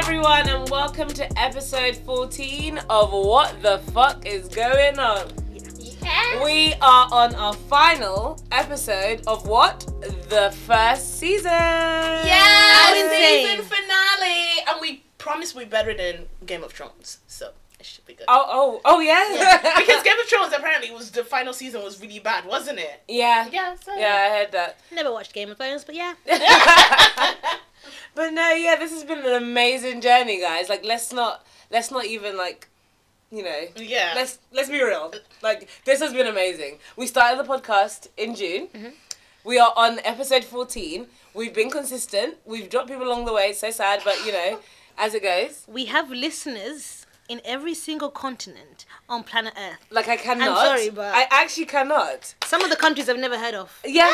everyone, and welcome to episode 14 of What the Fuck is Going On. We are on our final episode of what? The first season. How Yeah, insane. season finale, and we promise we're better than Game of Thrones, so it should be good. Oh, oh, oh, yeah. because Game of Thrones apparently was the final season was really bad, wasn't it? yeah. Yeah, so Yeah, I heard that. Never watched Game of Thrones, but yeah. But no, yeah, this has been an amazing journey, guys. Like, let's not, let's not even like, you know, yeah. let's let's be real. Like, this has been amazing. We started the podcast in June. Mm-hmm. We are on episode fourteen. We've been consistent. We've dropped people along the way. It's so sad, but you know, as it goes. We have listeners in every single continent on planet Earth. Like, I cannot. i'm sorry, but- I actually cannot. Some of the countries I've never heard of. Yeah.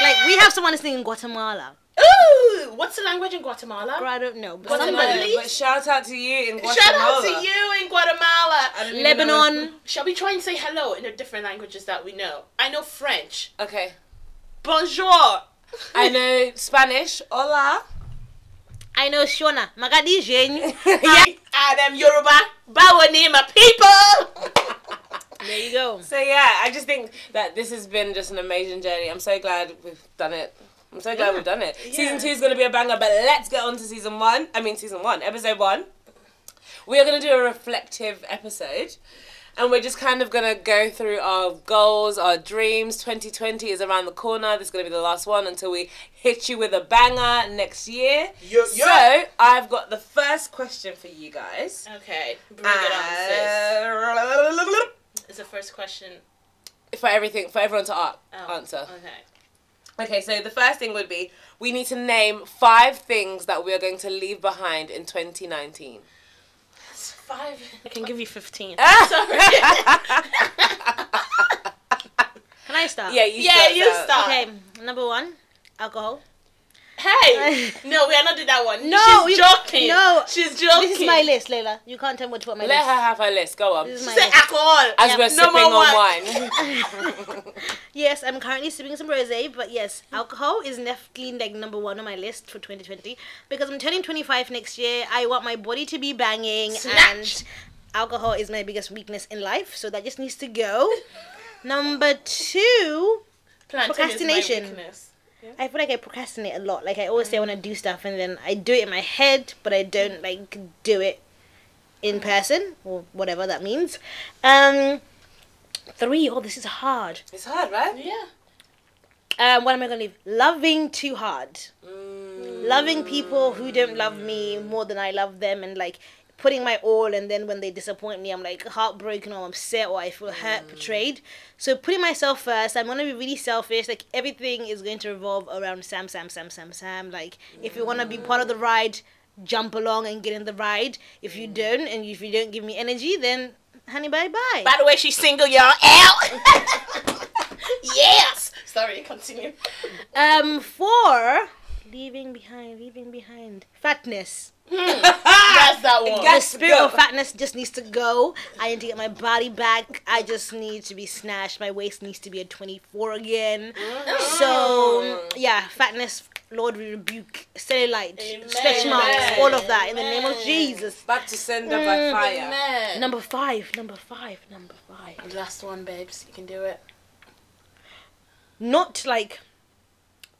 Like, we have someone listening in Guatemala. Ooh, what's the language in Guatemala? Or I don't know, but Guatemala. But shout out to you in Guatemala. Shout out to you in Guatemala. I know- Lebanon. Shall we try and say hello in the different languages that we know? I know French. Okay. Bonjour. I know Spanish. Hola. I know Shona. Magadi Jane. I, I am Yoruba. Bawa Nima people. There you go. So yeah, I just think that this has been just an amazing journey. I'm so glad we've done it. I'm so glad Yeah. we've done it. Yeah. Season two is gonna be a banger, but let's get on to season one. I mean season one, episode one. We are gonna do a reflective episode. And we're just kind of gonna go through our goals, our dreams. 2020 is around the corner. This is gonna be the last one until we hit you with a banger next year. Yo, So I've got the first question for you guys. Okay, bring it on, sis. It's the first question. for everything for everyone to Oh, answer. Okay. Okay, so the first thing would be we need to name five things that we are going to leave behind in 2019. It's five. I can give you 15. Sorry. Can I start? yeah, you yeah, start, you start. Okay, number one, alcohol. Hey, no, we are not doing that one. No, she's you- joking. no. she's joking. This is my list, Layla. You can't tell me what to put on my Let list. Let her have her list. Go on. This is She my said list. alcohol. As Yeah. we're sipping on wine. Yes, I'm currently sipping some rosé, but yes, alcohol is definitely like number one on my list for 2020 because I'm turning 25 next year. I want my body to be banging, Snatch. and alcohol is my biggest weakness in life, so that just needs to go. Number two, Plantain Procrastination. Is my weakness. I feel like I procrastinate a lot. Like I always say I want to do stuff, and then I do it in my head, but I don't like do it in person or whatever that means. Um, three. Oh, this is hard. it's hard, right? Yeah. Um, what am I gonna leave? Loving too hard. Mm. Loving people who don't love me more than I love them, and like putting my all, and then when they disappoint me, I'm like heartbroken or upset or I feel hurt, mm. betrayed. So putting myself first, I'm gonna be really selfish. Like everything is going to revolve around Sam, Sam, Sam, Sam, Sam. Like if you wanna be part of the mm. ride, jump along and get in the ride. If you mm. don't, and if you don't give me energy, then honey, bye bye. By the way, she's single, y'all. Out. yes. Sorry, continue. Um, four. Leaving behind, leaving behind. Fatness. That's that one. the Yes. spirit go. of fatness just needs to go. I need to get my body back. I just need to be snatched. My waist needs to be a 24 again. So, yeah, fatness, Lord, we rebuke cellulite, Amen. stretch marks, all of that in the name of Jesus. Back to sender by Mm. fire. Man. Number five, number five, number five. Last one, babes. You can do it. Not like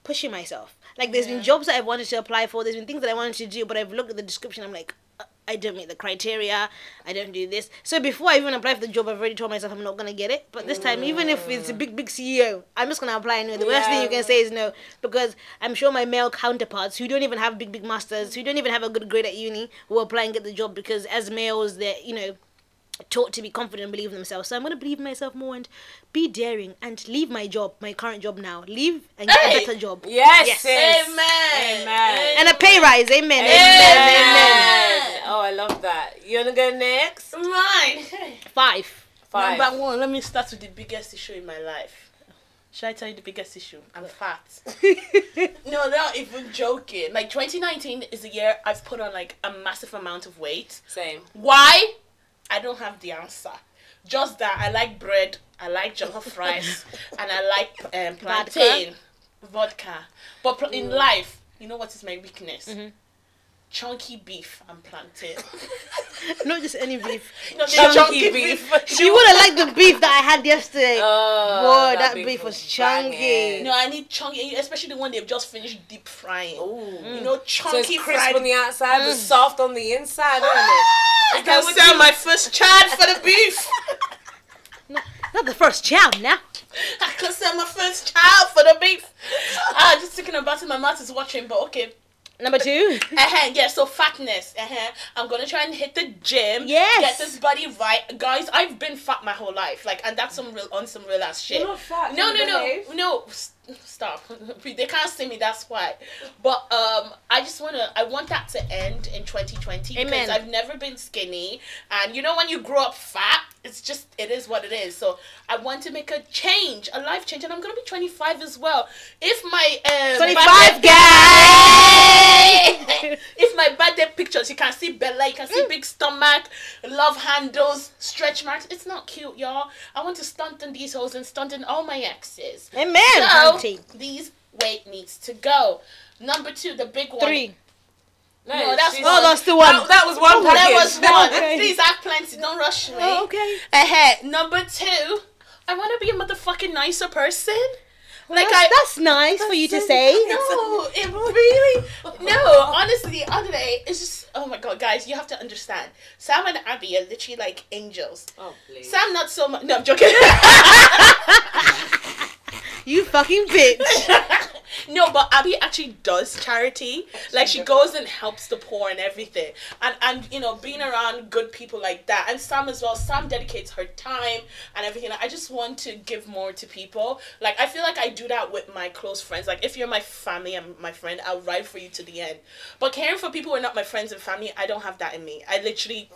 pushing myself. Like, there's been jobs that I've wanted to apply for, there's been things that I wanted to do, but I've looked at the description, I'm like, uh, I don't meet the criteria. I don't do this. So before I even apply for the job, I've already told myself I'm not gonna get it. But this time, even if it's a big, big CEO, I'm just gonna apply anyway. The worst thing you can say is no, because I'm sure my male counterparts who don't even have big, big masters, who don't even have a good grade at uni, will apply and get the job because as males, they're you know taught to be confident and believe in themselves. So I'm gonna believe in myself more and be daring and leave my job, my current job now. Leave and get Hey! a better job. Yes, Yes. sis. Amen. Amen. And a pay rise. Amen. Amen. Amen. Amen. Oh, I love that. You wanna go next? Mine. Five. Five. Number one, let me start with the biggest issue in my life. Should I tell you the biggest issue? I'm fat. no, they're not even joking. Like 2019 is a year I've put on like a massive amount of weight. Same. Why? I don't have the answer. Just that I like bread, I like jollof rice, and I like um, plantain, vodka. But pl- in life, you know what is my weakness? Chunky beef and plantain. Not just any beef. No, the Chunky beef. You would have liked the beef that I had yesterday. Oh, Boy, that beef was chunky. banging. No, I need chunky, especially the one they've just finished deep frying. Ooh. You mm. know, So chunky it's crisp fried. on the outside, but mm. soft on the inside, isn't it? Ah! I can sell my first child for the beef. Not the first child now. I can sell my first child for the beef. Ah, just thinking about it, my mouth is watching, but okay. Number two. Uh-huh, yeah, so fatness. Uh-huh. I'm gonna try and hit the gym. Yes. Get this body right. Guys, I've been fat my whole life. Like and that's some real on some real ass shit. You're not fat, No, you no, no. No. Stop. they can't see me, that's why. But um I just wanna I want that to end in 2020 Amen. because I've never been skinny. And you know when you grow up fat, it's just it is what it is. So I want to make a change, a life change, and I'm gonna be 25 as well. If my um 25 guys. if my birthday pictures, you can see Bella, you can see big stomach, love handles, stretch marks. It's not cute, y'all. I want to stunt on these holes and stunt on all my exes. Amen. So auntie. these weight needs to go. Number two, the big one. Three. No, that's she's- one. Oh, that's the one. That, that was one Oh, package. That was one. Okay. Please have plenty. Don't rush me. Oh, okay. Ahead. Number two, I want to be a motherfucking nicer person. Like that's, I, that's nice for you to say. no, it really. No, honestly, the other day it's just. Oh my god, guys, you have to understand. Sam and Abby are literally like angels. Oh, please. Sam, not so much. No, I'm joking. You fucking bitch. no, but Abby actually does charity. Like she goes and helps the poor and everything. And and you know, being around good people like that. And Sam as well. Sam dedicates her time and everything. I just want to give more to people. Like I feel like I do that with my close friends. Like if you're my family and my friend, I'll ride for you to the end. But caring for people who are not my friends and family, I don't have that in me. I literally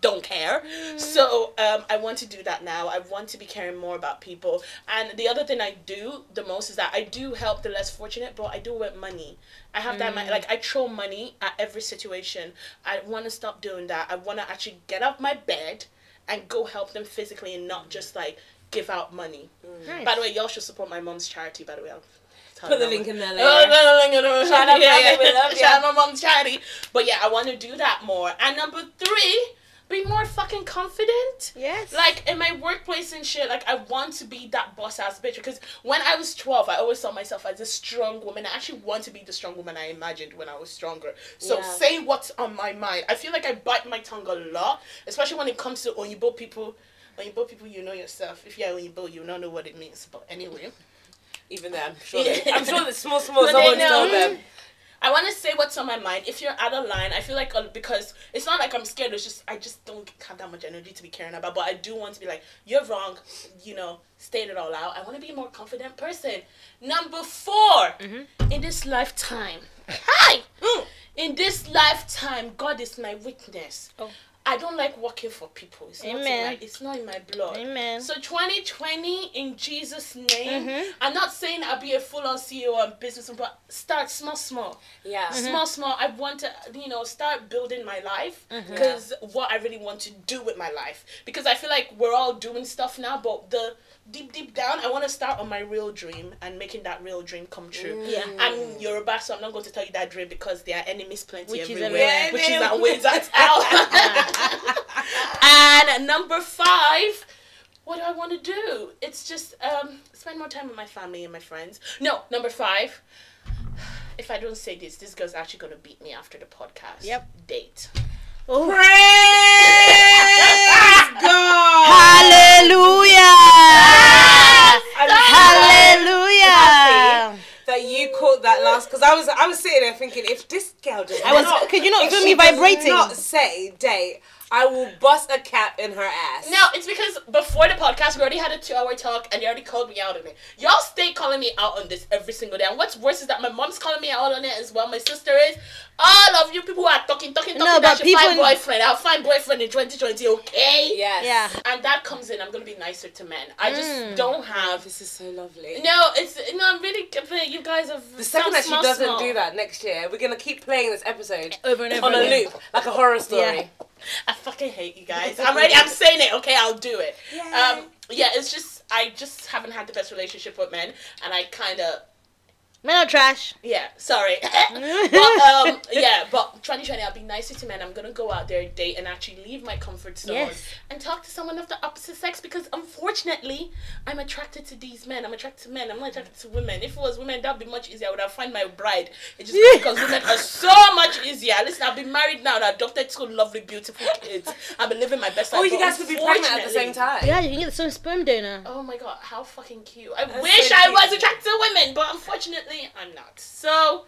don't care. So um, I want to do that now. I want to be caring more about people. And the other thing I do the most is that I do help the less fortunate, but I do it with money. I have that money. Like I throw money at every situation. I want to stop doing that. I want to actually get up my bed and go help them physically and not just like give out money. Nice. By the way, y'all should support my mom's charity. By the way, I'll Put the link in there Oh, later. no, no, no, no. Shout out, yeah, mommy, we love ya. Shout out my mom's charity. But yeah, I want to do that more. And number three, be more fucking confident. Yes. Like in my workplace and shit, like I want to be that boss ass bitch because when I was 12, I always saw myself as a strong woman. I actually want to be the strong woman I imagined when I was stronger. So Yeah. say what's on my mind. I feel like I bite my tongue a lot, especially when it comes to Oyibo people. Oyibo people, you know yourself. If you're Oyibo, you don't know what it means. But anyway. Even them, I'm sure. Yeah. they- I'm sure that small, small, But someone they know. told them. I want to say what's on my mind. If you're out of line, I feel like uh, because it's not like I'm scared. It's just I just don't have that much energy to be caring about. But I do want to be like, you're wrong. You know, state it all out. I want to be a more confident person. Number 4 in this lifetime. Hi. In this lifetime, God is my witness. Oh. I don't like working for people. It's not in my, it's not in my blood. Amen. So 2020 in Jesus name. Mhm. I'm not saying I'll be a full-on CEO and business, but start small, small, Yeah. small, small. I want to, you know, start building my life Mm-hmm. because what I really want to do with my life. Because I feel like we're all doing stuff now, but the deep, deep down, I want to start on my real dream and making that real dream come true. Yeah. I'm Yoruba, so I'm not going to tell you that dream because there are enemies plenty Which is everywhere, everywhere. which is that way that's out. and number five, what do I want to do? It's just um, spend more time with my family and my friends. No, number five. If I don't say this, this girl's actually gonna beat me after the podcast. Yep. Date. Oh. Praise God. Hallelujah. That last because I was I was sitting there thinking if this girl does I was. Could you not feel me vibrating? not say date, I will bust a cap in her ass. No, it's because before the podcast, we already had a two-hour talk, and you already called me out on it. Y'all stay calling me out on this every single day. And what's worse is that my mom's calling me out on it as well. My sister is. All of you people who are talking, talking, talking, No, that but should people find boyfriend. I'll find boyfriend in 2020, okay? Yes. Yeah. And that comes in. I'm gonna be nicer to men. I just Mm. don't have. This is so lovely. No, it's no. I'm really. You guys have. The second that she small, doesn't small. do that next year, we're gonna keep playing this episode Over and over on a loop, like a horror story. Yeah. I fucking hate you guys. I'm ready. I'm saying it. Okay, I'll do it. Yay. Um, yeah, it's just I just haven't had the best relationship with men, and I kind of Men are trash. Yeah, sorry. but um, yeah, but 2020, I'll be nicer to men. I'm gonna go out there, date, and actually leave my comfort zone Yes. and talk to someone of the opposite sex because unfortunately, I'm attracted to these men. I'm attracted to men. I'm not attracted to women. If it was women, that'd be much easier. I would have find my bride. It's just because women are so much easier. Listen, I've been married now and I adopted two lovely, beautiful kids. I've been living my best life. Oh, you but guys could be pregnant at the same time. Yeah, you can get the same sperm donor. Oh my god, how fucking cute. I That's wish so I cute. was attracted to women, but unfortunately I'm not. So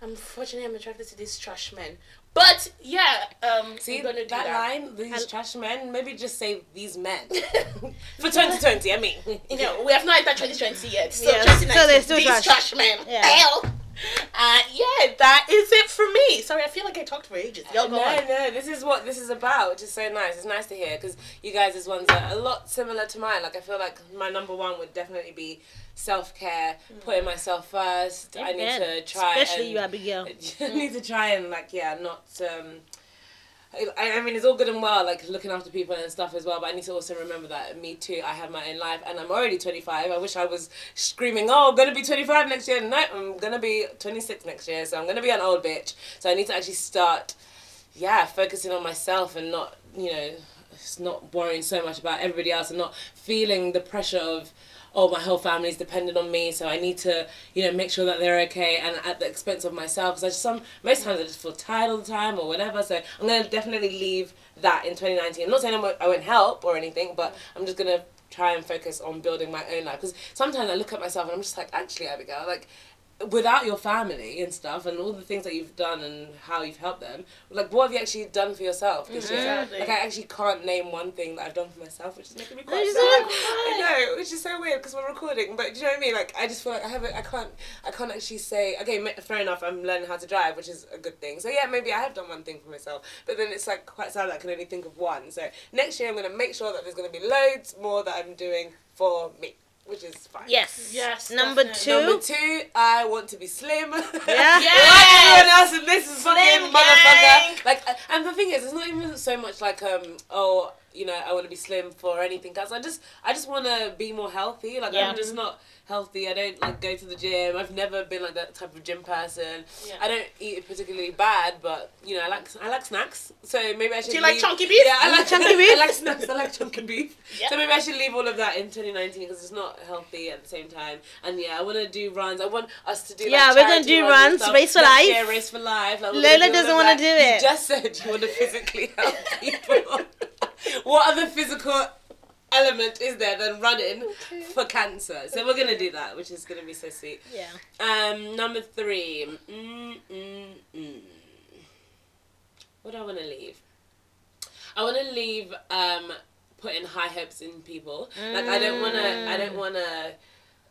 unfortunately I'm attracted to these trash men. But yeah, um See I'm gonna do that, that. line? These trash men. Maybe just say these men for 2020. I mean, You know, we have not had that 2020 yet. So Yeah, 2019, so they're still these trash. trash, men. Yeah. Hell. Uh, yeah, that is it for me. Sorry, I feel like I talked for ages. Y'all go no, on. no, this is what this is about, which is so nice. It's nice to hear because you guys' ones are a lot similar to mine. Like I feel like my number one would definitely be self care, putting myself first. I need to try, Especially and, you, Abigail. I need to try and like yeah, not. um I, I mean, it's all good and well, like looking after people and stuff as well. But I need to also remember that me too. I have my own life, and I'm already 25. I wish I was screaming, "Oh, I'm gonna be 25 next year." No, I'm gonna be 26 next year, so I'm gonna be an old bitch. So I need to actually start, yeah, focusing on myself and not, you know, it's not worrying so much about everybody else and not feeling the pressure of oh my whole family's dependent on me so i need to you know make sure that they're okay and at the expense of myself. Because i just some most times i just feel tired all the time or whatever so i'm going to definitely leave that in 2019 i'm not saying I won't, I won't help or anything but i'm just going to try and focus on building my own life. Because sometimes i look at myself and i'm just like actually abigail like without your family and stuff and all the things that you've done and how you've helped them like what have you actually done for yourself this year? Exactly. like i actually can't name one thing that i've done for myself which is making me quite sad. I know which is so weird because we're recording but do you know what i mean? Like i just feel like i haven't i can't i can't actually say okay fair enough i'm learning how to drive which is a good thing. So yeah maybe i have done one thing for myself but then it's like quite sad that i can only think of one. So next year i'm going to make sure that there's going to be loads more that i'm doing for me which is fine Yes. Yes, Number definitely. two. Number two, I want to be slim. Yeah. like everyone else, and this is fucking Slim motherfucker. Like, uh, and the thing is, it's not even so much like um, oh, you know, I want to be slim for anything else. I just, I just want to be more healthy. Like, Yeah. I'm just not healthy. I don't like go to the gym. I've never been like that type of gym person. Yeah. I don't eat particularly bad, but you know, I like, I like snacks. So maybe I should. Do you like leave- chunky beef? Yeah, I like Chunky beef? I like snacks. I like chunky beef. Yeah. So maybe I should leave all of that in 2019 because it's not healthy at the same time. And yeah, I want to do runs. I want us to do. Like, Yeah, we're gonna do and runs, stuff. Race for Next Life. year, race for life. Like, Lola do doesn't wanna do it. You just said you want to physically help people. what other physical element is there than running for cancer? So we're gonna do that, which is gonna be so sweet. Yeah. Um, number three. Mm, mm, mm. What do I want to leave? I want to leave um, putting high hopes in people. Like I don't want to. I don't want to.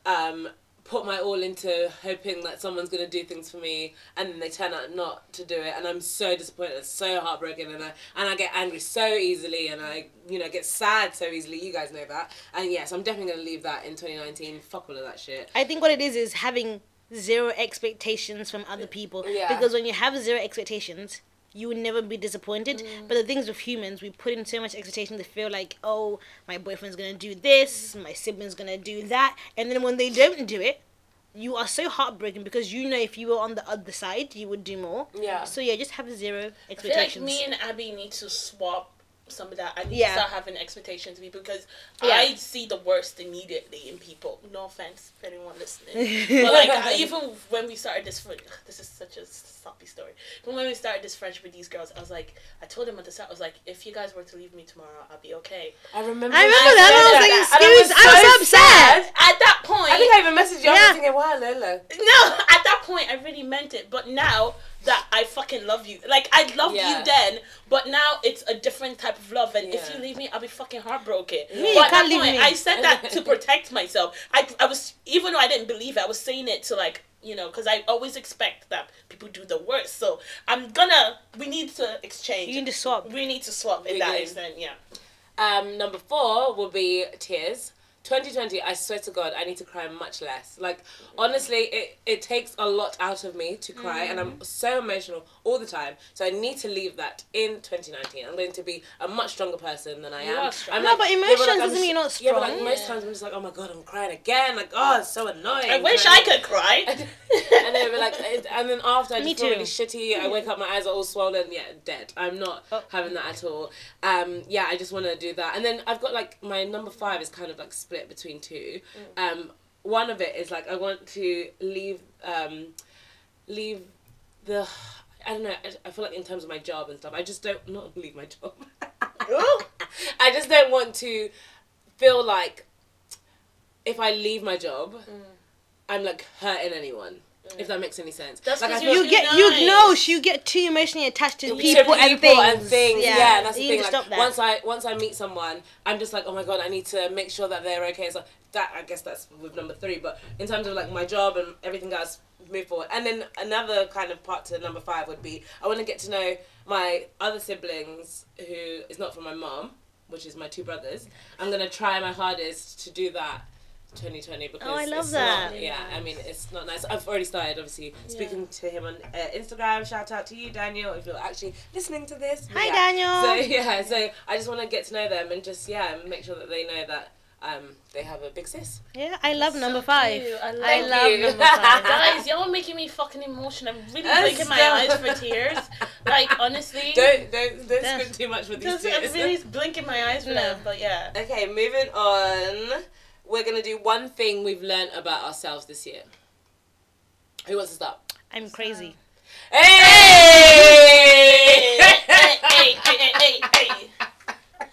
Um, put my all into hoping that someone's gonna do things for me and then they turn out not to do it and I'm so disappointed so heartbroken and I and I get angry so easily and I you know get sad so easily you guys know that and yes I'm definitely gonna leave that in 2019 fuck all of that shit I think what it is is having zero expectations from other people. Yeah. Because when you have zero expectations, you will never be disappointed. Mm. But the things with humans, we put in so much expectation to feel like, oh, my boyfriend's gonna do this, my sibling's gonna do that, and then when they don't do it, you are so heartbroken because you know if you were on the other side, you would do more. yeah So yeah, just have zero I feel like expectations. me and Abby need to swap some of that. I need Yeah. to start having expectations of people because Yeah. I see the worst immediately in people. No offense if anyone listening. but like I, even when we started this fr- this is such a sloppy story. But when we started this friendship with these girls, I was like I told them at the start, I was like, if you guys were to leave me tomorrow, I'll be okay. I remember I remember you that. said I was like, and I excuse- I was so upset. At that point I think I even messaged you. I Yeah. was thinking, wow, Lola. No, at that point I really meant it. But now that I fucking love you, like I loved Yeah. you then, but now it's a different type of love. And if you leave me, I'll be fucking heartbroken. Me, but can't leave point, me. I said that to protect myself. I I was even though I didn't believe it, I was saying it to like you know because I always expect that people do the worst. So I'm gonna we need to exchange. you need to swap. we need to swap in that extent. Yeah. Um, number four will be tears. 2020, I swear to God, I need to cry much less. Like, honestly, it, it takes a lot out of me to cry, and I'm so emotional all the time. So I need to leave that in 2019. I'm going to be a much stronger person than I You am. I'm No, but they were emotions I'm doesn't mean you're not strong Yeah, but like most Yeah. times I'm just like, oh my God, I'm crying again. Like, oh, it's so annoying. I wish? I could cry. and then like, and then after I Me just feel too. really shitty. I wake up, my eyes are all swollen. Yeah, dead. I'm not Oh. having that at all. Um, yeah, I just want to do that. And then I've got like my number five is kind of like split between two. Um, one of it is like I want to leave, um, leave the. I don't know. I- I feel like in terms of my job and stuff, I just don't not leave my job. I just don't want to feel like if I leave my job, I'm like hurting anyone. Mm. If that makes any sense. That's like, I 'cause feel- You Be get you nice. know you get too emotionally attached to to people, and, things. and things. Yeah, and that's the thing. Like, once I once I meet someone, I'm just like, oh my god, I need to make sure that they're okay. So that I guess that's with number three. But in terms of like my job and everything else, move forward. And then another kind of part to number five would be I want to get to know my other siblings who is not from my mom, which is my two brothers. I'm gonna try my hardest to do that. 2020 because Oh, I love it's that. Not, yeah, I mean it's not nice. I've already started obviously speaking to him on uh, Instagram. Shout out to you, Daniel, if you're actually listening to this. But Hi, yeah. Daniel. So yeah, so I just want to get to know them and just yeah, make sure that they know that um they have a big sis. yeah, I love number So five. cute. I love I love you. number five. Guys, y'all making me fucking emotional. I'm really Let's blinking my eyes for tears. Like honestly, Don't don't don't Yeah. scream too much with these just, I'm really blinking my eyes for No. them. But yeah, Okay, moving on. We're gonna do one thing we've learned about ourselves this year. Who wants to start? I'm crazy. Hey! hey, hey, hey, hey, hey, hey.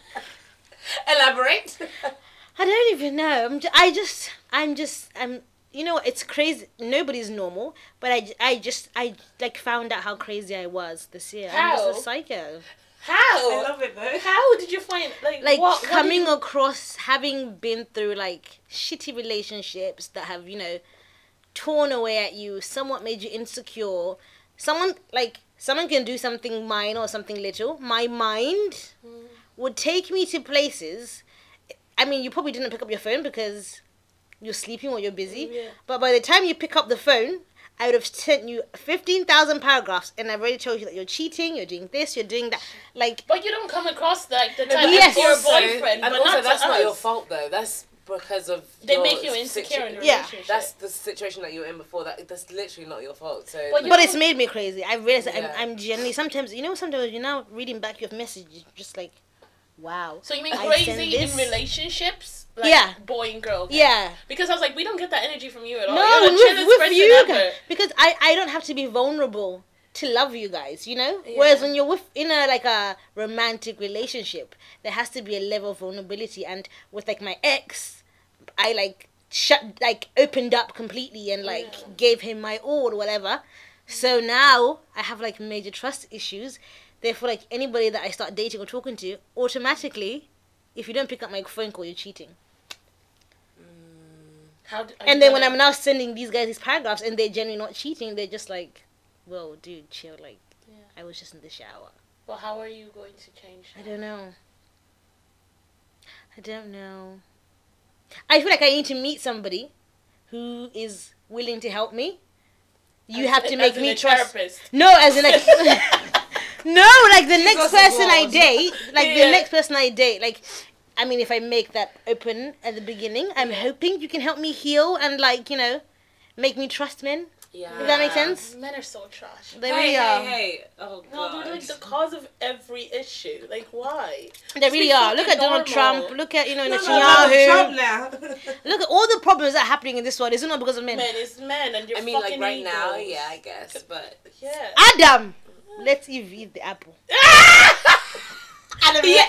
Elaborate. I don't even know. I'm just, I just, I'm just, I'm. You know, it's crazy. Nobody's normal, but I, I just, I like found out how crazy I was this year. How? I'm just a psycho. How? I love it though. How did you find like Like what, what coming did you- across having been through like shitty relationships that have you know torn away at you, somewhat made you insecure. Someone like someone can do something minor or something little. My mind mm. would take me to places. I mean, you probably didn't pick up your phone because you're sleeping or you're busy. Yeah. But by the time you pick up the phone, I would have sent you 15,000 paragraphs and I've already told you that you're cheating, you're doing this, you're doing that. Like, But you don't come across like the No, type but Yes. of your also- boyfriend, and but also not that's to not your fault though. That's because of They your make you insecure in a situ- Yeah. relationship. That's the situation that you were in before. That that's literally not your fault. So, But you- but it's made me crazy. I realized that Yeah. I'm, I'm genuinely, sometimes, you know, sometimes you're now reading back your message, just like, wow. so you mean I crazy in relationships? Like Yeah. Boy and girl. okay? Yeah. Because I was like, we don't get that energy from you at all. No, with, with you guys, because I I don't have to be vulnerable to love you guys, you know. Whereas when you're with in a like a romantic relationship, there has to be a level of vulnerability. And with like my ex, I like shut like opened up completely and like Yeah. gave him my all or whatever. So now I have like major trust issues. Therefore, like anybody that I start dating or talking to, automatically, if you don't pick up my phone call, you're cheating. Mm, how d- are And then when I'm now sending these guys these paragraphs and they're genuinely not cheating, they're just like, well, dude, chill." Like, Yeah. I was just in the shower. Well, how are you going to change? I don't know. I don't know. I feel like I need to meet somebody who is willing to help me. You As- have to make me a trust. therapist. No, as in like. no, like the next person I date, like Yeah. the next person I date, like. I mean, if I make that open at the beginning, I'm hoping you can help me heal and, like, you know, make me trust men. yeah. Does that make sense? Men are so trash. They hey, really hey, are. hey. Oh No, god. they're like the cause of every issue. Like, why? They really be are. Look at fucking Donald. Trump. Look at you know No, no, Netanyahu. no, Trump now. Look at all the problems that are happening in this world. It's not because of men. Men, it's men, and you're I mean, like fucking right now, yeah, I guess, but Yeah. Adam, let's Eve eat the apple. Adam, yeah,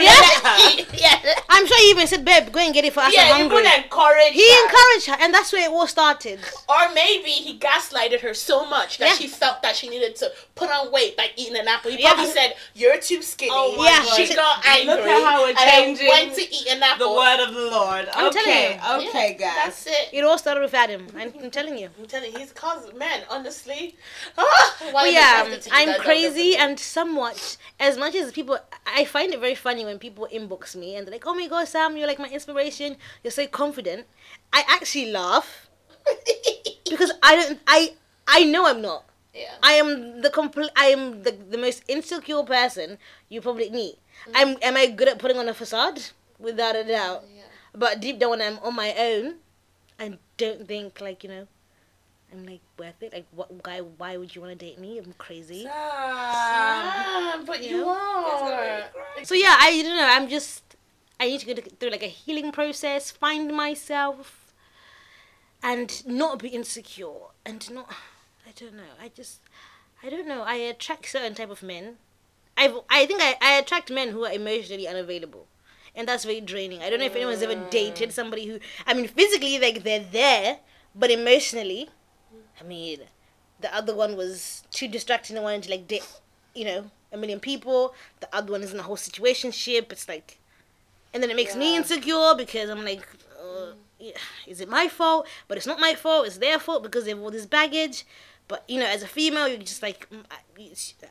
yeah. yeah. I'm sure he even said, "Babe, go and get it for us. Yeah, I'm you hungry." could encourage He her. encouraged her, and that's where it all started. Or maybe he gaslighted her so much that Yeah. she felt that she needed to put on weight by eating an apple. He Yeah. probably said, "You're too skinny." Oh my Yeah, God. she got angry. Look at how we're changing went to eat an the word of the Lord. I'm telling okay, you. okay, Yeah, guys. That's it. It all started with Adam. I'm, I'm telling you. I'm telling you, he's the cause man. Honestly, why But I yeah, attracted to you I'm crazy and somewhat. As much as people, I I find it very funny when people inbox me and they're like, "Oh my god, Sam, you're like my inspiration. You're so confident." I actually laugh because I don't. I I know I'm not. yeah. I am the complete. I am the the most insecure person you probably meet. Mm. I'm. Am I good at putting on a facade? Without a doubt. Yeah. But deep down, when I'm on my own, I don't think like you know. I'm like worth it. Like, what guy? Why would you want to date me? I'm crazy. Ah, but You you are. So yeah, I don't know. I'm just. I need to go through like a healing process, find myself, and not be insecure, and not. I don't know. I just. I don't know. I attract certain type of men. I I think I, I attract men who are emotionally unavailable, and that's very draining. I don't know if anyone's ever dated somebody who. I mean, physically like they're there, but emotionally, I mean, the other one was too distracting and wanted to like date, you know, a million people. The other one is in a whole situation ship. It's like, and then it makes me insecure because I'm like, uh, yeah, is it my fault? But it's not my fault. It's their fault because they have all this baggage. But you know, as a female, you're just like, mm, I,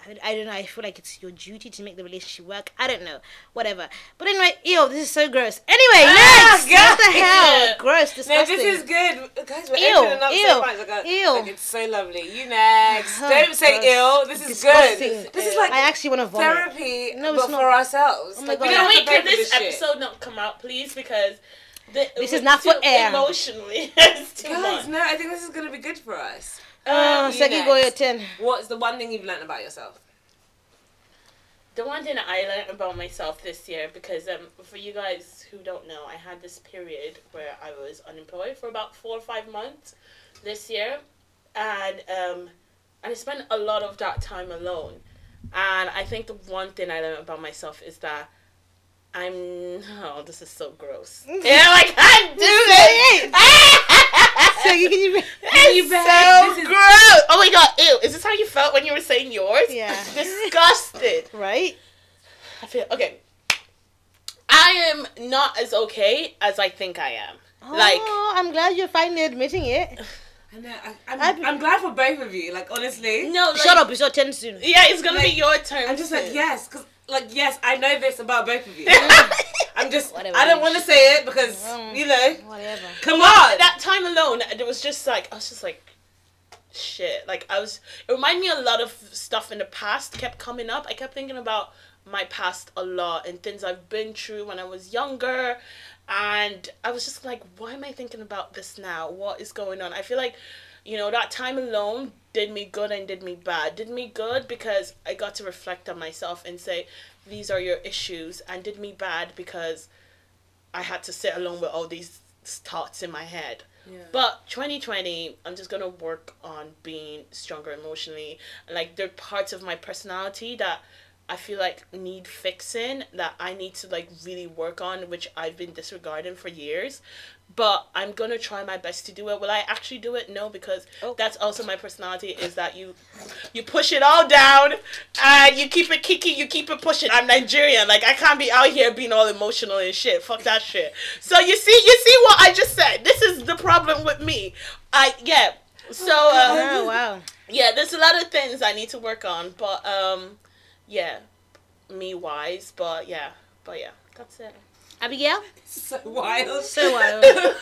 I, I don't know. I feel like it's your duty to make the relationship work. I don't know, whatever. But anyway, ew, this is so gross. Anyway, Ah, next, what the God. hell? Gross, disgusting. No, this is good. Guys, we're Ew, opening up ew, so much. Like, ew. like, it's so lovely. You next. Oh, Don't say gross. ill. This is Disgusting. good. This is like I actually want to vomit. therapy, No, it's but not. for ourselves. Oh my like, God. we Can don't we have can for this shit. episode not come out, please? Because the, This is not for air. Emotionally, it's too Guys, much. no, I think this is going to be good for us. Um, you Segi, go your next. turn. What's the one thing you've learned about yourself? The one thing I learned about myself this year, because um, for you guys who don't know, I had this period where I was unemployed for about four or five months this year, and um, and I spent a lot of that time alone. And I think the one thing I learned about myself is that I'm oh, this is so gross. yeah, like I do this. Segi, can you? It's back. so This is- gross. Oh my god, ew. Is this how you felt when you were saying yours? Yeah. Disgusted. Right. I feel okay. I am not as okay as I think I am. Like oh, I'm glad you're finally admitting it. I know. I, I'm, I've- I'm glad for both of you. Like, honestly. no, like, Shut up, it's your turn soon. Yeah, it's gonna Like, be your turn. I'm just like, yes, because, like, yes, I know this about both of you. I'm just, Whatever, I don't want to say it because, Mm. you know, Whatever. come Well, on. That time alone, it was just like I was just like, shit. Like I was. It reminded me a lot of stuff in the past kept coming up. I kept thinking about my past a lot and things I've been through when I was younger, and I was just like, why am I thinking about this now? What is going on? I feel like, you know, that time alone did me good and did me bad. Did me good because I got to reflect on myself and say, these are your issues, and did me bad because I had to sit alone with all these thoughts in my head. Yeah. But 2020, I'm just gonna work on being stronger emotionally. Like there are parts of my personality that I feel like need fixing that I need to like really work on, which I've been disregarding for years. But I'm gonna try my best to do it. Will I actually do it? No, because Oh. that's also my personality. Is that you, you push it all down, and you keep it kicking, you keep it pushing. I'm Nigerian, like I can't be out here being all emotional and shit. Fuck that shit. So you see, you see what I just said. This is the problem with me. I yeah. So uh, Oh wow. yeah, there's a lot of things I need to work on, but um, yeah, me wise, but yeah, but yeah, that's it. Abigail. so wild. So wild.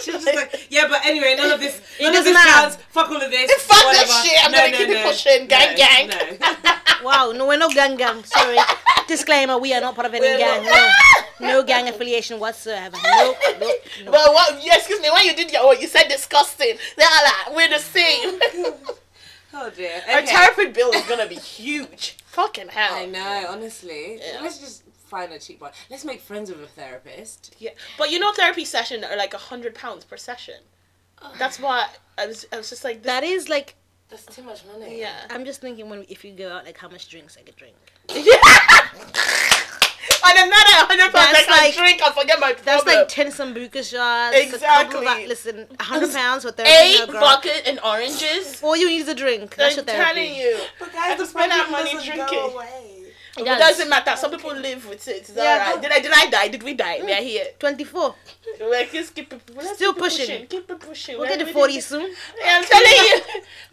She's just like, yeah, but anyway, none of this, none of doesn't this matter. counts. Fuck all of this. Fuck whatever. this shit. I'm gonna keep it pushing. Gang, no, gang. No. Wow. No, we're no gang gang. Sorry. Disclaimer: We are not part of any We're gang. not. No. no gang affiliation whatsoever. Nope. Nope. nope. But what? Yeah, excuse me. When you did your, oh, you said disgusting. They're like, we're the same. Oh dear. Our Okay. therapy bill is gonna be huge. Fucking hell. I know, honestly. Yeah. Let's just find a cheap one. Let's make friends with a therapist. Yeah, but you know, therapy session are like a hundred pounds per session. Oh. That's why I was. I was just like, That is like. That's too much money. yeah. I'm just thinking when if you go out, like how much drinks I could drink. And another hundred pounds, That's like, I like- drink, I forget my That's like ten sambuca shots. A couple of, Exactly. listen, hundred pounds for thirty. Eight no, girl. bucket and oranges. All you need is a drink. That's I'm your therapy. telling you. But I guys, the spend that problem money doesn't drinking. go away. It does. doesn't matter. Some people live with it. It's Yeah. Did I did I die? Did we die? We are mm. here. Twenty-four. Like, just keep let's Still keep it pushing. Keep pushing. We'll We're get to really- forty soon. Yeah, I'm telling you.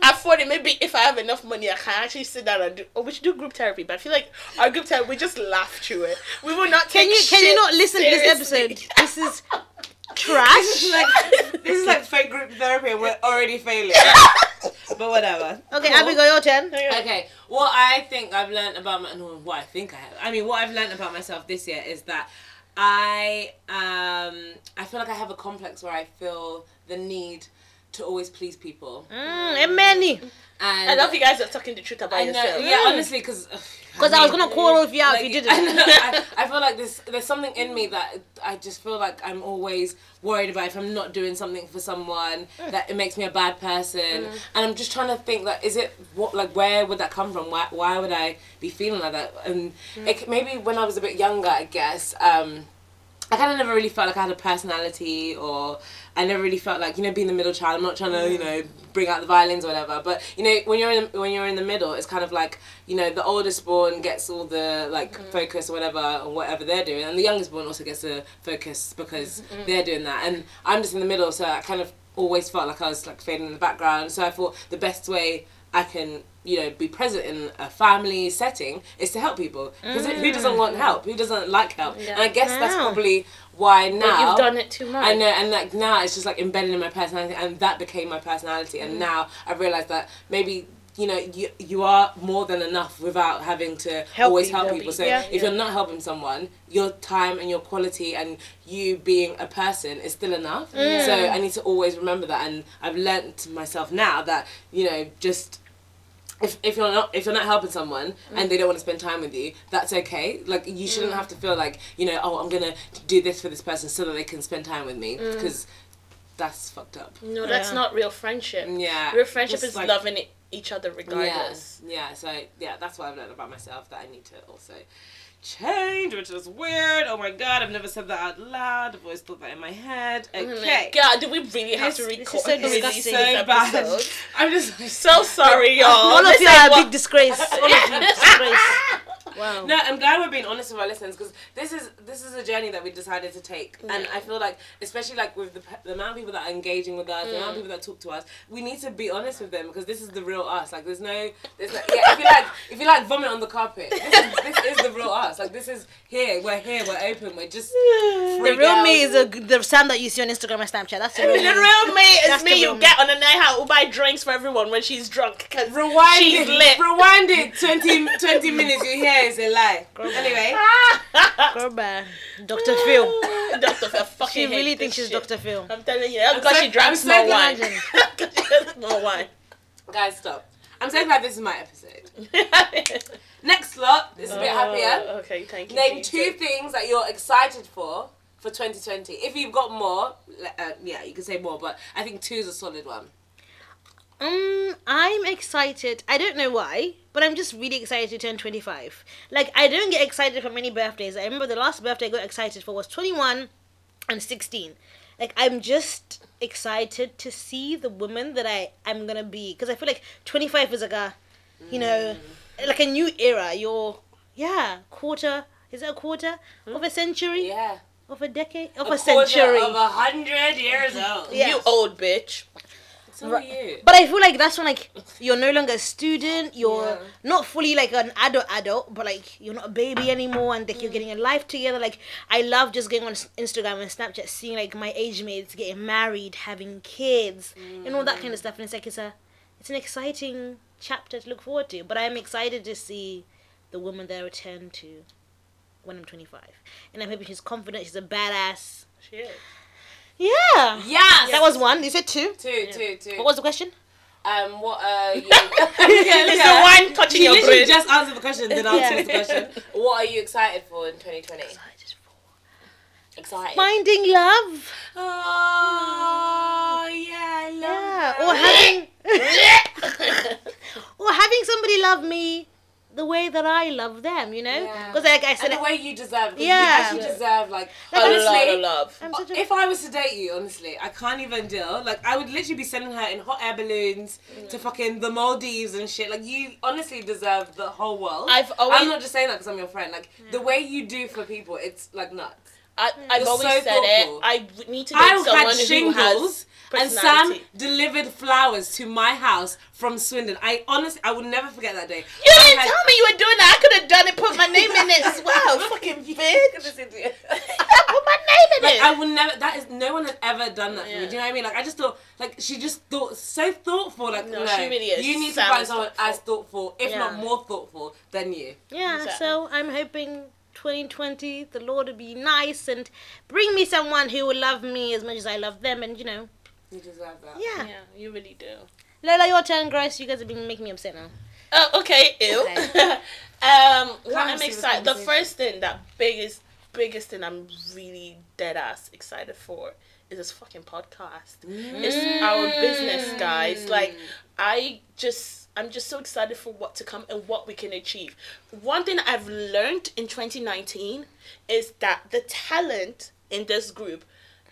At 40. Maybe if I have enough money, I can actually sit down and do. Oh, we should do group therapy. But I feel like our group therapy, we just laugh through it. We will not Can take. you can you not listen to this episode? This is trash. This is like this is like fake group therapy and we're already failing. but whatever. Okay, Cool. Abigail, your turn. Okay, what I think I've learned about my, no, what I think I have. I mean, what I've learned about myself this year is that I um I feel like I have a complex where I feel the need to always please people. Mm, and many. And I love you guys are talking the truth about I know, yourself. yeah, honestly, because Because I was gonna call you out if you didn't. I, I, feel like there's there's something in me that I just feel like I'm always worried about if I'm not doing something for someone mm. that it makes me a bad person, mm. and I'm just trying to think like, is it what like where would that come from? Why why would I be feeling like that? And mm. it, maybe when I was a bit younger, I guess. Um, I kind of never really felt like I had a personality, or I never really felt like you know being the middle child. I'm not trying to you know bring out the violins or whatever, but you know when you're in when you're in the middle, it's kind of like you know the oldest born gets all the like mm-hmm. focus or whatever on whatever they're doing, and the youngest born also gets the focus because mm-hmm, mm-hmm. they're doing that, and I'm just in the middle, so I kind of always felt like I was like fading in the background. So I thought the best way I can you know be present in a family setting is to help people because who mm. doesn't want help who doesn't like help and i guess that's probably why now But you've done it too uh, much. I know, and like now it's just like embedded in my personality, and that became my personality. And mm. now I realized that maybe you know you you are more than enough without having to Help always people. help people. So Yeah. if you're not helping someone, your time and your quality and you being a person is still enough. Mm. So I need to always remember that, and I've learned to myself now that you know just if, if you're not if you're not helping someone and they don't want to spend time with you, that's okay. Like you shouldn't mm. have to feel like you know oh I'm gonna do this for this person so that they can spend time with me mm. because that's fucked up. no, that's Yeah. not real friendship. Mm, yeah, Real friendship just is like- loving each other regardless. Yeah, yeah. So yeah, that's what I've learned about myself that I need to also change, which is weird. Oh my god, I've never said that out loud. I've always thought that in my head. Oh my Okay. God, do we really have to This- this record is so release disgusting. this so bad. episode? I'm just So sorry, y'all. All of you ain't are a big disgrace. All of you, disgrace. Wow. No, I'm glad we're being honest with our listeners because this is this is a journey that we decided to take, and I feel like, especially like with the, the amount of people that are engaging with us, the amount of mm. people that talk to us, we need to be honest with them because this is the real us. Like, there's no, there's no, yeah. If you like, if you like vomit on the carpet, this is, this is the real us. Like, this is here. We're here. We're open. We're just The real me is a, the Sam that you see on Instagram and Snapchat. That's the real The me. real me is That's me. You me. get on a night out, who buy drinks for everyone when she's drunk. Cause Rewind she's it. lit. Rewind it. 20, 20 minutes. You hear it's a lie. Anyway, Girl, bye. Dr. Phil. Dr. Phil, fucking She hate really this thinks she's shit. Dr. Phil. I'm telling you, that's I'm because so- she drank I'm so small glad- she drank small wine. guys, stop. I'm so glad this is my episode. Next lot. This is a bit happier. Oh, Okay, thank you. Name Jesus. two things that you're excited for for 2020. If you've got more, uh, yeah, you can say more, but I think two is a solid one. Um, I'm excited. I don't know why, but I'm just really excited to turn 25. Like, I don't get excited for many birthdays. I remember the last birthday I got excited for was 21 and 16. Like, I'm just excited to see the woman that I am gonna be. Because I feel like 25 is like a, you know, like a new era. You're, yeah, quarter. Is it a quarter of a century? Yeah. Of a decade? Of A a, quarter century. of a hundred years old. Yeah. You old bitch. So you. But I feel like that's when like you're no longer a student, you're Yeah. not fully like an adult adult, but like you're not a baby anymore and like you're mm. getting a life together. Like I love just going on Instagram and Snapchat seeing like my age mates getting married, having kids, and all that kind of mm. stuff. And it's like it's a it's an exciting chapter to look forward to. But I'm excited to see the woman that I return to when I'm 25. And I'm hoping she's confident, she's a badass. Shit. Yeah. Yes. That was one. You said two. two, two, two. What was the question? um, what are you? Is the wine touching She your brain? just answer the question, then answered Yeah. the question. What are you excited for in 2020? Excited. For. Excited. Finding love. Oh, yeah, I love Yeah, or having or having somebody love me the way that I love them, you know? Yeah. Because like I said, and the way you deserve. Yeah. You actually deserve, like, A honestly. lot of love. Uh, a If I was to date you, honestly, I can't even deal. Like, I would literally be sending her in hot air balloons to mm. fucking the Maldives and shit. Like, you honestly deserve the whole world. I've always- I'm not just saying that because I'm your friend. Like, the way you do for people, it's like nuts. I, I've You're always so said thoughtful. it. I need to date I someone had who has shingles, and Sam delivered flowers to my house from Swindon. I honestly, I will never forget that day. You I didn't had- tell me you were doing that. I could have done it. Put my name in it as well. Fucking bitch. Put my name in Like it. I would never. That is no one has ever done that for me. Do you know what I mean? Like I just thought, like she just thought so thoughtful. Like No, no, she really is. you need Sam to find someone thoughtful. as thoughtful, if not more thoughtful than you. Yeah, Exactly. so I'm hoping 2020 the Lord will be nice and bring me someone who will love me as much as I love them, and you know, You deserve that. yeah. yeah, you really do. Lola, your turn, Grace. You guys have been making me upset now. Oh, okay. Ew. Okay. um, what Can't I'm excited. The first thing, that biggest, biggest thing I'm really dead ass excited for is this fucking podcast. It's our business, guys. Like, I just, I'm just so excited for what to come and what we can achieve. One thing I've learned in 2019 is that the talent in this group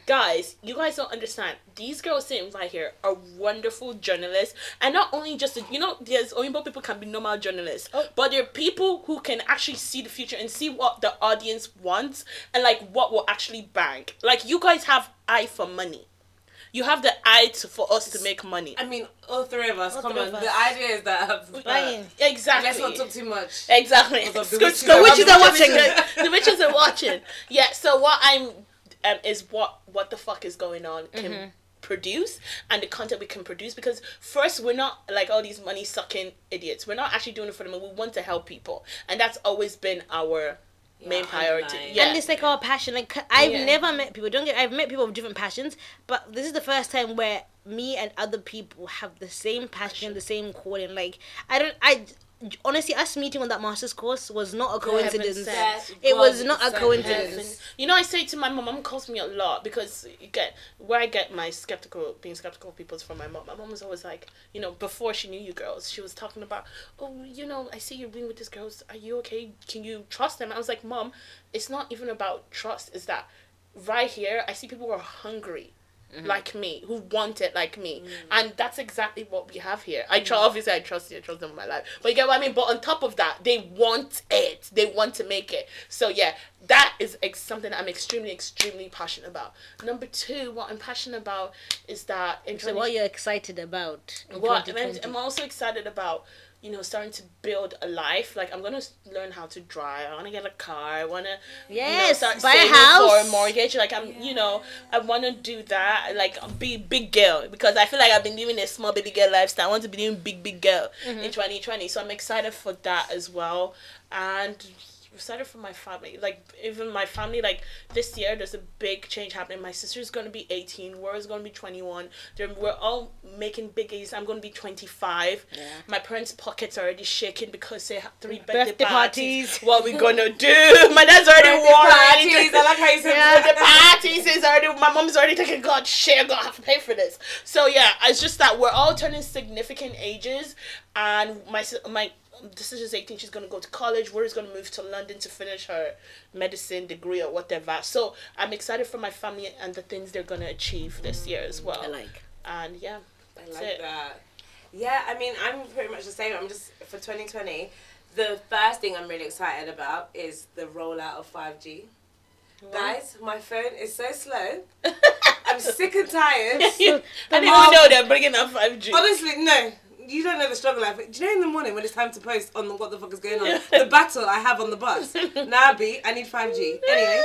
guys, you guys don't understand. These girls sitting right here are wonderful journalists, and not only just you know, there's Oyinbo people can be normal journalists, Oh. but they're people who can actually see the future and see what the audience wants and like what will actually bank. Like you guys have eye for money. You have the eye to, for us to make money. I mean, all three of us. All come on. us. The idea is that. Uh, Exactly. let's not talk too much. Exactly. The The, witches the are witches watching. are watching. the witches are watching. Yeah. So what I'm um, is what what the fuck is going on can produce and the content we can produce because first we're not like all these money sucking idiots. We're not actually doing it for the money. We want to help people, and that's always been our main priority. Yeah. And it's like our passion. Like I've Yeah. never met people. Don't get. I've met people with different passions, but this is the first time where me and other people have the same passion, the same calling. Like I don't. I honestly, us meeting on that master's course was not a coincidence. It was not a coincidence. You know, I say to my mom, my mom calls me a lot because you get where I get my skeptical, being skeptical people is from my mom. My mom was always like, you know, before she knew you girls, she was talking about, oh, you know, I see you're being with these girls. Are you okay? Can you trust them? I was like, mom, it's not even about trust. It's that right here, I see people who are hungry. Mm-hmm. Like me, who want it like me, mm. and that's exactly what we have here. I try, mm. obviously, I trust you, I trust them with my life, but you get what I mean. But on top of that, they want it, they want to make it. So yeah, that is ex- something I'm extremely, extremely passionate about. Number two, what I'm passionate about is that in So what you're excited about? in what I'm, 2020? I'm also excited about you know starting to build a life like i'm gonna learn how to drive i want to get a car i want to Yes, start buy a house. for a mortgage like i'm you know i want to do that like be big girl because i feel like i've been living a small baby girl lifestyle i want to be doing big big girl Mm-hmm. in 2020 so i'm excited for that as well and excited from my family like even my family like this year there's a big change happening my sister's going to be 18 we're going to be 21 They're, we're all making big ages i'm going to be 25 Yeah. my parents pockets are already shaking because they have three birthday, Birthday parties. parties. what we gonna do my dad's already Birthday parties. worried I like how you said Yeah. the parties is already my mom's already thinking god shit i'm gonna have to pay for this so yeah it's just that we're all turning significant ages and my sis- my the sister's 18 she's gonna go to college we're gonna move to london to finish her medicine degree or whatever so i'm excited for my family and the things they're gonna achieve this year as well I like. and yeah I like it that. Yeah, I mean, I'm pretty much the same. I'm just for 2020. The first thing I'm really excited about is the rollout of 5G. Guys, my phone is so slow. I'm sick and tired. I didn't even um, know they're bringing up 5G. Honestly, no. You don't know the struggle I've. Do you know in the morning when it's time to post on the, what the fuck is going on? The battle I have on the bus. Nabi, I need 5G. Anyway,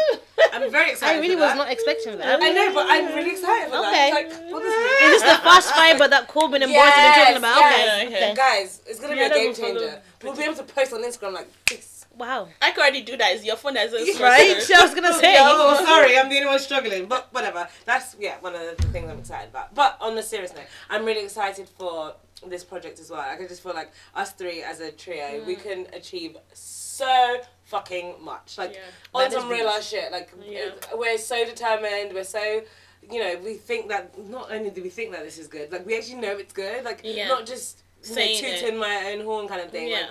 I'm very excited. I really for was that. not expecting that. I know, but I'm really excited for Okay. that. Like, what is Is this the fast fiber that Corbyn and Boris have been talking about? yes, Okay. okay. okay. Guys, it's gonna Yeah, be a game changer. We'll be able to post on Instagram like this. Wow. I can already do that. It's your phone that's a Right? I was gonna say. Oh, sorry, I'm the only one struggling. But whatever. That's yeah, one of the things I'm excited about. But on a serious note, I'm really excited for this project as well. Like, I just feel like us three as a trio, we mm. can achieve so fucking much. Like Yeah. on That is some real beautiful. ass shit. Like Yeah. we're so determined. We're so. You know, we think that not only do we think that this is good, like we actually know it's good. Like Yeah. not just you know, Saying it. my own horn kind of thing. Yeah. Like,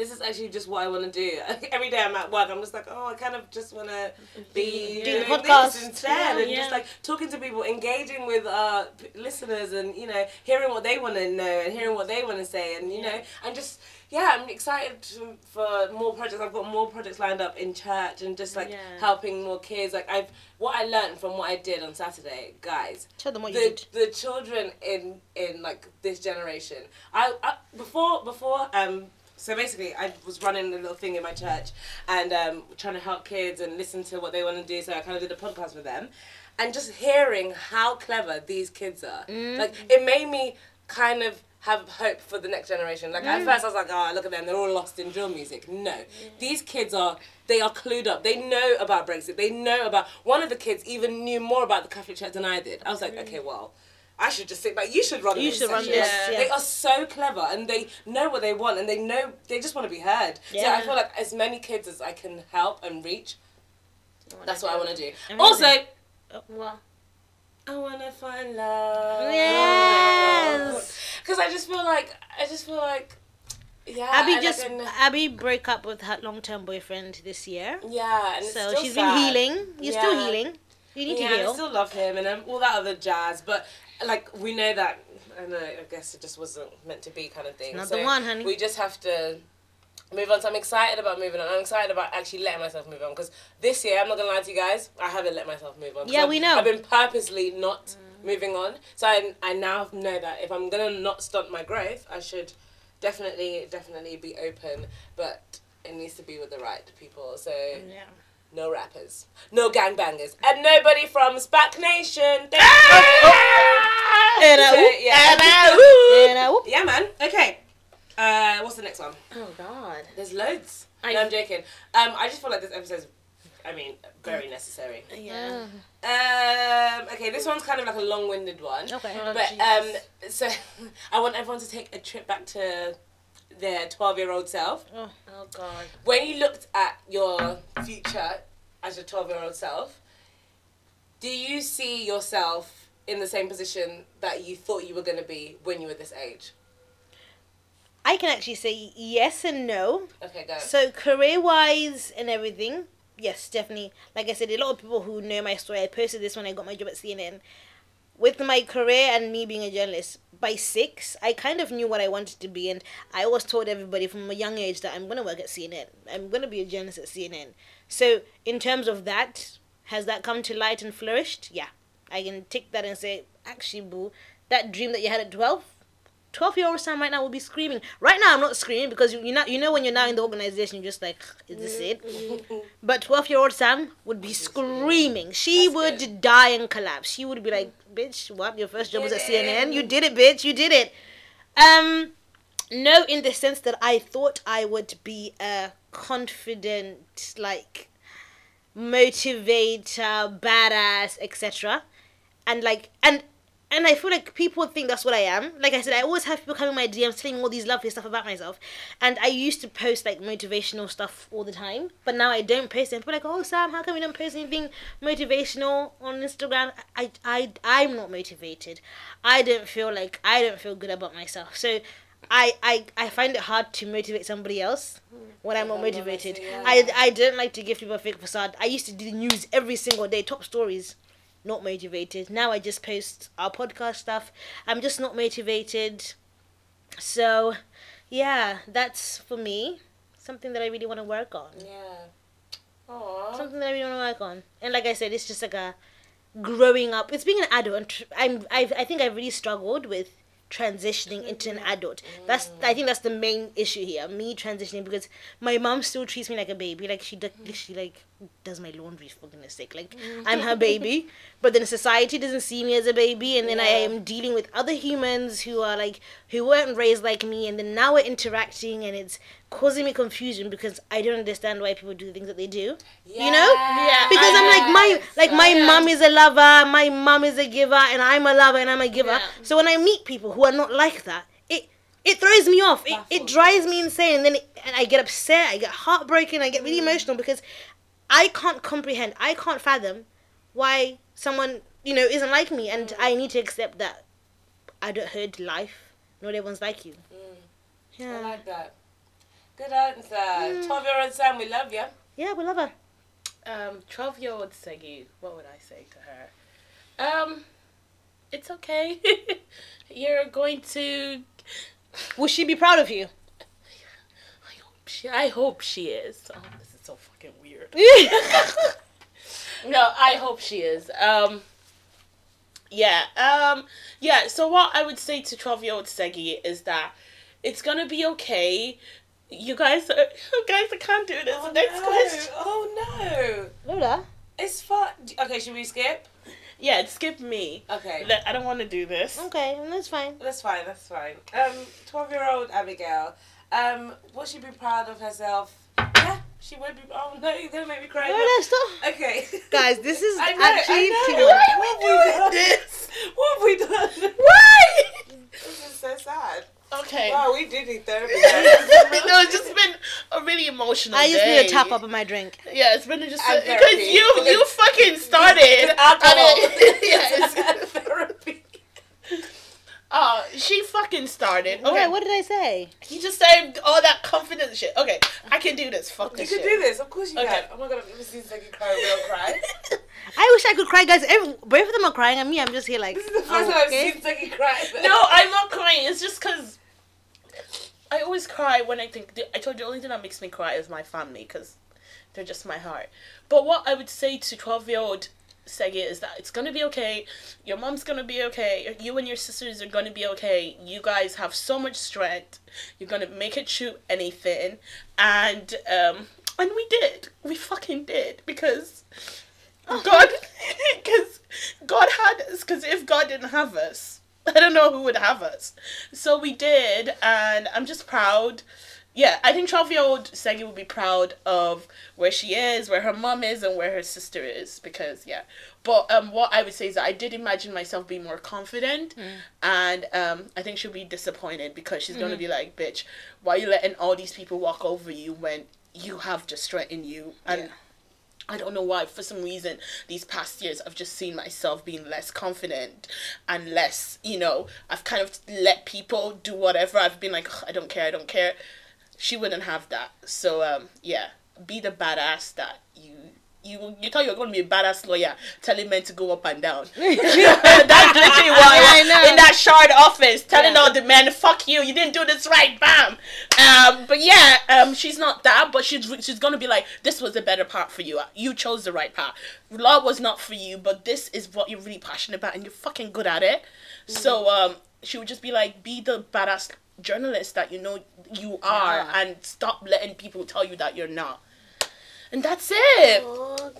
this is actually just what I want to do. Every day I'm at work, I'm just like, oh, I kind of just want to be Doing the doing podcast. this instead, and Yeah. just like talking to people, engaging with uh, listeners, and you know, hearing what they want to know and hearing what they want to say, and you know, and just yeah, I'm excited to, for more projects. I've got more projects lined up in church and just like Yeah. helping more kids. Like I've what I learned from what I did on Saturday, guys Tell them what you the did. the children in in like this generation. I, I before before um so basically I was running a little thing in my church and um trying to help kids and listen to what they want to do. So I kind of did a podcast with them, and just hearing how clever these kids are, mm. like it made me kind of have hope for the next generation. Like at mm. first I was like, oh look at them, they're all lost in drill music. No, these kids are they are clued up. They know about Brexit. They know about one of the kids even knew more about the Catholic Church than I did. I was like, mm. okay, well. I should just sit back. You should run. You this should run this, yeah. They are so clever, and they know what they want, and they know they just want to be heard. So Yeah. I feel like as many kids as I can help and reach, that's what I want to do. Amazing. Also, Well, I want to find love. Yes. Because I just feel like I just feel like yeah. Abby and just like, and- Abby broke up with her long term boyfriend this year. yeah, and it's So still she's sad. been healing. You're still healing. You need yeah, to and I still love him and um, all that other jazz, but like we know that I know I guess it just wasn't meant to be kind of thing. Not so the one, honey. We just have to move on. So I'm excited about moving on. I'm excited about actually letting myself move on because this year I'm not gonna lie to you guys, I haven't let myself move on. Yeah, I've- we know. I've been purposely not Mm. moving on. So I I now know that if I'm gonna not stunt my growth, I should definitely definitely be open, but it needs to be with the right people. So yeah. No rappers, no gangbangers, and nobody from Spac Nation. Thank Ah! you. And a So, whoop, yeah. and a whoop, and a whoop. Yeah, man. Okay. Uh, what's the next one? Oh God. There's loads. I- no, I'm joking. Um, I just feel like this episode's, I mean, very necessary. Yeah. Um, okay, this one's kind of like a long-winded one. Okay. Oh, But Jesus. um, so I want everyone to take a trip back to their 12-year-old self. Oh. oh God. when you looked at your future as your 12 year old self, do you see yourself in the same position that you thought you were going to be when you were this age? I can actually say yes and no. Okay, go. So career wise and everything, yes, definitely. Like I said, a lot of people who know my story, I posted this when I got my job at CNN. With my career and me being a journalist, by six, I kind of knew what I wanted to be, and I always told everybody from a young age that I'm gonna work at CNN. I'm gonna be a journalist at CNN. So in terms of that, has that come to light and flourished? Yeah, I can take that and say, actually, boo, that dream that you had at twelve, 12 year old Sam right now will be screaming. Right now, I'm not screaming because you, you know you know when you're now in the organization, you're just like, is this it? But 12 year old Sam would be screaming. She That's would good. die and collapse. She would be like, bitch, what? Your first job was at CNN? You did it, bitch. You did it. Um, no, in the sense that I thought I would be a confident, like, motivator, badass, etc. And like, and and I feel like people think that's what I am. Like I said, I always have people coming my DMs telling me all these lovely stuff about myself. And I used to post like motivational stuff all the time, but now I don't post it. People are like, "Oh, Sam, how come you don't post anything motivational on Instagram?" I, I, I'm not motivated. I don't feel like I don't feel good about myself. So. I, I, I find it hard to motivate somebody else when I'm not I love it, motivated. I, I don't like to give people a fake facade. I used to do the news every single day, top stories not motivated. Now I just post our podcast stuff. I'm just not motivated. So, yeah, that's for me something that I really want to work on. Yeah. Aww. Something that I really want to work on. And like I said, it's just like a growing up. It's being an adult. I'm I've, I think I've really struggled with transitioning into an adult. That's I think that's the main issue here. Me transitioning because my mom still treats me like a baby. Like she mm-hmm. she like does my laundry for goodness sake. Like I'm her baby. But then society doesn't see me as a baby and then I am dealing with other humans who are like who weren't raised like me and then now we're interacting and it's causing me confusion because I don't understand why people do the things that they do. You know? Yeah, Because I'm like my like my Yeah. mom is a lover, my mom is a giver, and I'm a lover and I'm a giver. Yeah. So when I meet people who are not like that, it it throws me off. It, it drives me insane, and then it, and I get upset, I get heartbroken, I get really emotional because I can't comprehend, I can't fathom why someone you know isn't like me, and I need to accept that I don't heard life. Not everyone's like you. Mm. I Yeah. like that. Good answer. 12 year old Sam, we love you. Yeah, we love her. Um, twelve year old Segi, what would I say to her? Um, it's okay. You're going to. Will she be proud of you? I hope she. I hope she is. Oh, this is so fucking weird. no, I hope she is. Um. Yeah. Um. Yeah. So what I would say to twelve year old Segi is that it's gonna be okay. You guys, are, you guys, I can't do this. Next question. Oh no. Lola. It's fun. Okay, should we skip? Yeah, skip me. Okay. I don't want to do this. Okay, that's fine. That's fine, that's fine. Um, 12 year old Abigail, um, will she be proud of herself? Yeah, she would be. Oh no, you're gonna make me cry. Lola, stop. Okay. Guys, this is I know, actually I know. Why much. have we done this? What have we done? Why? This is so sad. Okay. Wow, we did need therapy. no, it's just been a really emotional I just day. need a top up of my drink. Yeah, it's been just And because therapy. you you fucking started. alcohol. and it- yes. Therapy. Oh, she fucking started. Okay, Okay, what did I say? you just said all that confident shit. Okay, I can do this. Fuck You this can shit. do this, of course you Okay. can. Oh my god, I've never seen Seki cry real cry. I wish I could cry, guys. Every, both of them are crying, and me, I'm just here like. This is the oh, first time okay. I've seen Seki cry. No, I'm not crying. It's just because I always cry when I think. I told you the only thing that makes me cry is my family because they're just my heart. But what I would say to twelve year old Segi is that it's gonna be okay. Your mom's gonna be okay. You and your sisters are gonna be okay. You guys have so much strength. You're gonna make it through anything, and um, and we did. We fucking did because God, because God had us. Because if God didn't have us, I don't know who would have us. So we did, and I'm just proud. Yeah, I think 12 year old Segi will be proud of where she is, where her mom is, and where her sister is. Because, yeah. But um, what I would say is that I did imagine myself being more confident, and um, I think she'll be disappointed because she's going to be like, bitch, why are you letting all these people walk over you when you have the strength in you? And Yeah. I don't know why. For some reason, these past years, I've just seen myself being less confident and less, you know, I've kind of let people do whatever. I've been like, I don't care, I don't care. She wouldn't have that. So, um, yeah, be the badass that you. You, you thought you were going to be a badass lawyer telling men to go up and down. That's literally why I know. in that shard office telling Yeah. all the men, "Fuck you, you didn't do this right." Bam. Um, but yeah, um, she's not that, but she's she's gonna be like, "This was the better part for you. You chose the right path. Law was not for you, but this is what you're really passionate about, and you're fucking good at it." So um, she would just be like, "Be the badass journalist that you know you are, Yeah. and stop letting people tell you that you're not." And that's it.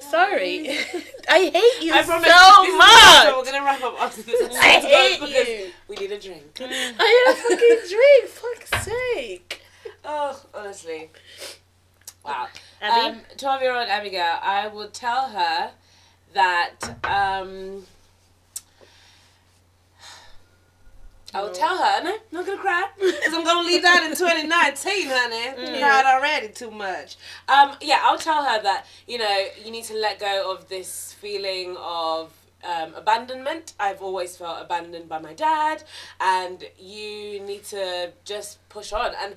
Sorry, I hate you I promise so this is much. one. We're gonna wrap up after this. I hate because you. We need a drink. I need a fucking drink. Fuck's sake. Oh, honestly. Wow. Abby? Um, 12 year old Abigail, I will tell her that. Um, I will tell her, no, not gonna cry, because I'm gonna leave that in 2019, honey. Cried already too much. Um, yeah, I'll tell her that, you know, you need to let go of this feeling of um, abandonment. I've always felt abandoned by my dad, and you need to just push on. And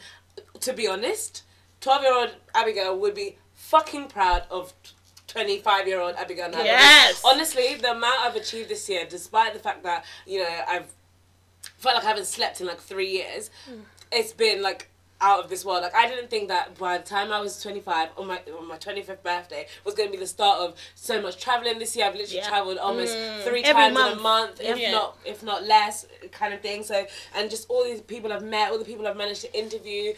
to be honest, 12 year old Abigail would be fucking proud of 25 year old Abigail now. Yes. Honestly, the amount I've achieved this year, despite the fact that, you know, I've felt like I haven't slept in like three years, hmm. it's been like out of this world. Like I didn't think that by the time I was 25 on my on my 25th birthday was going to be the start of so much traveling this year. I've literally Yeah. traveled almost hmm. three Every times in a month, if Yeah. not if not less, kind of thing. So and just all these people I've met, all the people I've managed to interview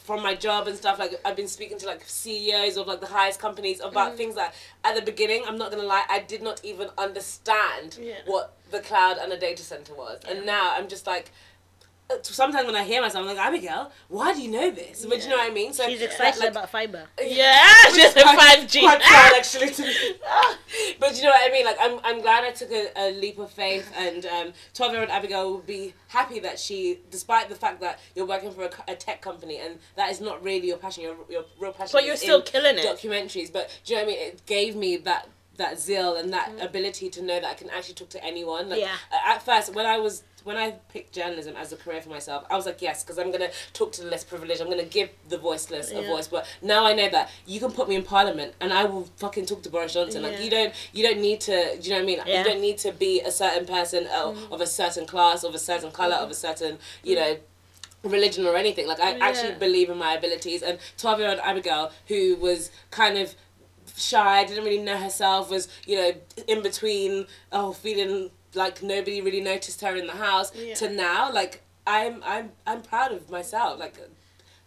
from my job and stuff like I've been speaking to like CEOs of like the highest companies about Mm. things that at the beginning I'm not gonna lie I did not even understand Yeah. what the cloud and a data center was and now I'm just like sometimes when I hear myself I'm like Abigail why do you know this? But you know what I mean? So She's excited like, about fiber. Yeah, just a 5G. quite proud actually to but you know what I mean? Like I'm, I'm glad I took a, a leap of faith and um, 12 year old Abigail will be happy that she despite the fact that you're working for a, a tech company and that is not really your passion your, your real passion But you're is still in killing it. documentaries. But do you know what I mean? It gave me that that zeal and that Mm. ability to know that I can actually talk to anyone like Yeah. uh, at first when I was when I picked journalism as a career for myself, I was like, yes, because I'm gonna talk to the less privileged. I'm gonna give the voiceless a voice. But now I know that you can put me in Parliament and I will fucking talk to Boris Johnson. Like you don't, you don't need to. Do you know what I mean? Yeah. You don't need to be a certain person uh, Mm. of a certain class, of a certain color, of a certain, you know religion or anything. Like I actually believe in my abilities. And twelve year old Abigail, who was kind of shy, didn't really know herself, was you know in between, oh feeling like nobody really noticed her in the house. Yeah. To now, like I'm I'm I'm proud of myself. Like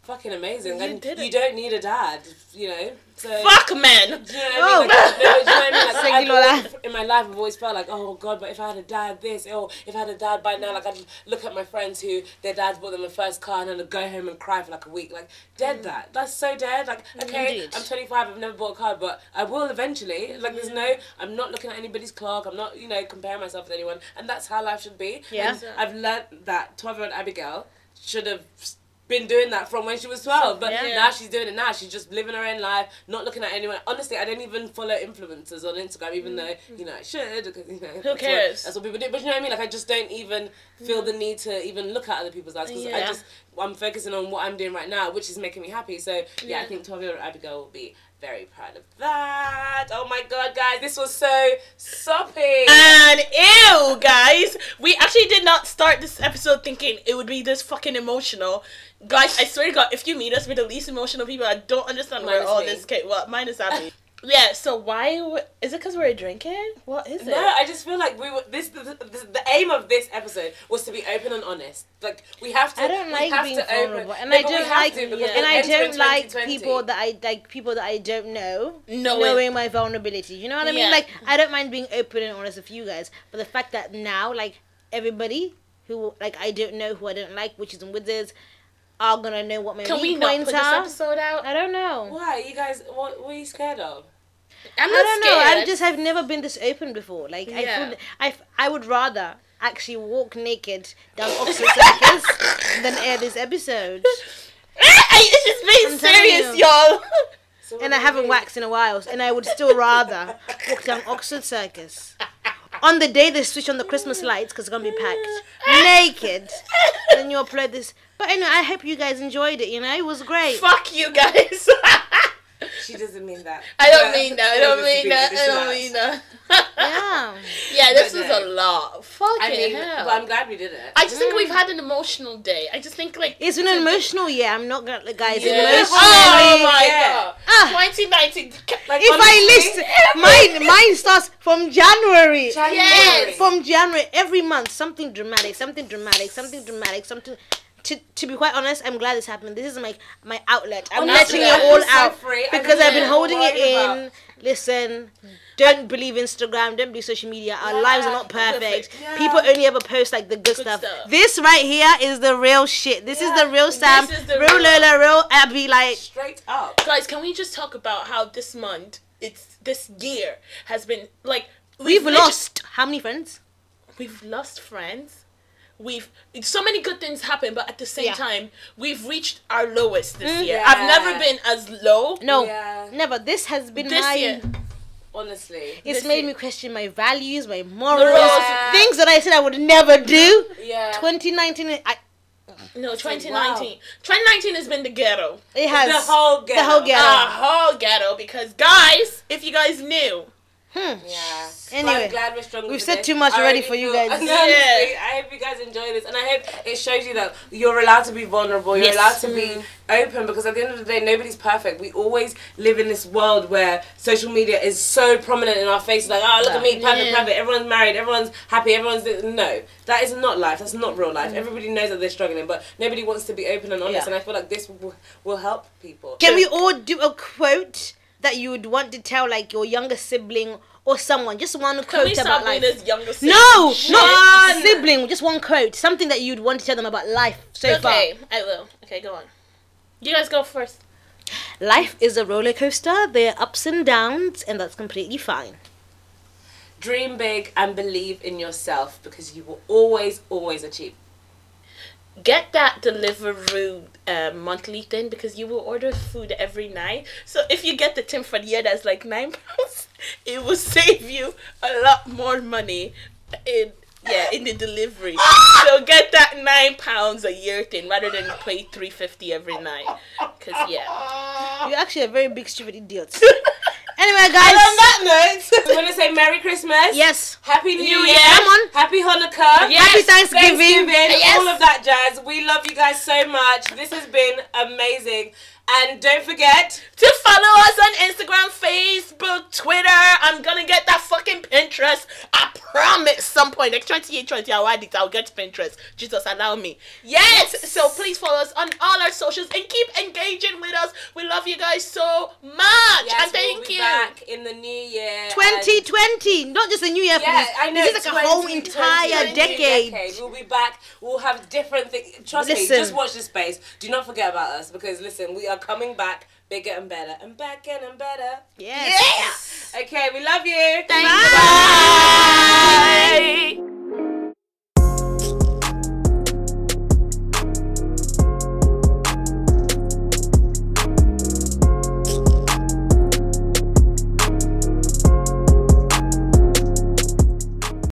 fucking amazing. You and you don't need a dad, you know. So Fuck man. do oh, you know what I mean? Like, no, do you know what I mean? Like, I've always- in my life, I've always felt like, oh god, but if I had a dad, this, oh, if I had a dad by now, like I'd look at my friends who their dads bought them a first car and then I'd go home and cry for like a week, like dead. Mm. That that's so dead. Like okay, Indeed. I'm 25, I've never bought a car, but I will eventually. Like there's no, I'm not looking at anybody's clock. I'm not, you know, comparing myself with anyone, and that's how life should be. Yeah. And I've learnt that 12 year old Abigail should have been doing that from when she was 12 but Yeah. now she's doing it now. She's just living her own life not looking at anyone. Honestly i don't even follow influencers on instagram even mm. though you know i should because you know that's what- cares? that's what people do. But you know what i mean? Like i just don't even feel the need to even look at other people's lives because i just i'm focusing on what i'm doing right now which is making me happy. So yeah, i think 12 year old abigail will be very proud of that oh my god guys this was so soppy And ew, guys, we actually did not start this episode thinking it would be this fucking emotional. Guys, I swear to God, if you meet us with the least emotional people, I don't understand where Minus all me. this came. Well, minus Abby. Yeah. So why w- is it? Because we're drinking? What is it? No, I just feel like we were this the, the, the aim of this episode was to be open and honest. Like we have to. I don't we like have being to open- vulnerable, and No, I don't like, to because yeah. we're and I don't like people that I like people that I don't know No, knowing my vulnerability. You know what I mean? Yeah. Like I don't mind being open and honest with you guys, but the fact that now like everybody who like I don't know who I don't like, witches and wizards, are gonna know what my Can we weak not points put this are. episode out? I don't know. Why you guys? What, what are you scared of? I'm I not don't know. scared. I just have never been this open before. Like I feel, I, I would rather actually walk naked down Oxford Circus than air this episode. it's just being I'm serious, you. y'all. So And I haven't mean? waxed in a while, and I would still rather walk down Oxford Circus on the day they switch on the Christmas lights because it's gonna be packed naked. Then you upload this. But anyway, I hope you guys enjoyed it. You know, it was great. Fuck you guys. She doesn't mean that. I don't But- mean that. I don't mean that. I don't mean that. Yeah. yeah, this But was no. a lot. Fucking I mean, hell. but I'm glad we did it. I just think we've had an emotional day. I just think like It's been an emotional year. I'm not gonna, guys. Yeah. Emotionally. Oh my Yeah. god. Ah. 2019. Like, If I list mine, mine starts from January. January. Yes. From January, every month, something dramatic, something dramatic, something dramatic, something. To, to be quite honest, I'm glad this happened. This is my my outlet. I'm Honestly, letting it all so out free. Because I've been holding it in. Listen, don't believe Instagram. Don't believe social media. Our Yeah, lives are not perfect. Yeah. People only ever post like the good, Good stuff. stuff. This right here is the real shit. This is the real Sam, is the real real- Lola, real Abby. Like Straight up. Guys, can we just talk about how this month, it's this year has been like we've lit- lost how many friends? we've lost friends. We've so many good things happen, but at the same Yeah. time, we've reached our lowest this Mm. year. Yeah. I've never been as low. No, Yeah. never. This has been This my. year. Honestly. It's made year. me question my values, my morals, Yeah. things that I said I would never do. Yeah. 2019, I, No, like, 2019. 2019 has been the ghetto. it has the whole ghetto. the whole ghetto. A whole ghetto because guys, if you guys knew, Hmm. Yeah. Anyway, But I'm glad we're stronger we've for said too much I already for you feel- guys. Honestly, Yeah. I hope you guys enjoy this, and I hope it shows you that you're allowed to be vulnerable. You're Yes. allowed to be open because at the end of the day, nobody's perfect. We always live in this world where social media is so prominent in our faces. Like, oh, look at me, perfect, Yeah. perfect. Everyone's married. Everyone's happy. Everyone's no. That is not life. That's not real Mm. life. Everybody knows that they're struggling, but nobody wants to be open and honest. Yeah. And I feel like this will, will help people. Can we all do a quote that you would want to tell like your younger sibling or someone? Just one can quote we stop about doing life. this younger No, shit? not One. sibling. Just one quote. Something that you'd want to tell them about life so Okay, I will. Okay, go on. You guys go first. Life is a roller coaster. There are ups and downs, and that's completely fine. Dream big and believe in yourself because you will always, always achieve. Get that Deliveroo uh, monthly thing because you will order food every night. So if you get the Tim for the year that's like nine pounds, it will save you a lot more money in Yeah, in the delivery. so get that nine pounds a year thing rather than pay three fifty every night. Cause yeah. You're actually a very big stupid idiot. anyway, And guys. on that note, we want to say Merry Christmas. yes. Happy New, New Year. Year. Come on. Happy Hanukkah. Yes. Happy Thanksgiving. Yes. All of that jazz. We love you guys so much. This has been amazing. And don't forget, To follow us on Instagram, Facebook, Twitter. I'm gonna get that fucking Pinterest. I promise some point. Next 28, 20, I'll add it. I'll get Pinterest. Jesus, allow me. Yes! So please follow us on all our socials and keep engaging with us. We love you guys so much. yes, and thank you. we'll be you. back in the new year. 2020, not just a new year. Yeah. I know. This is like a whole entire 20, decade. We'll be back. We'll have different things. Trust me, just watch this space. Do not forget about us because listen, we are coming back bigger and better and better and better. Yes. Yeah! Okay, we love you. Thank Bye. you. Bye.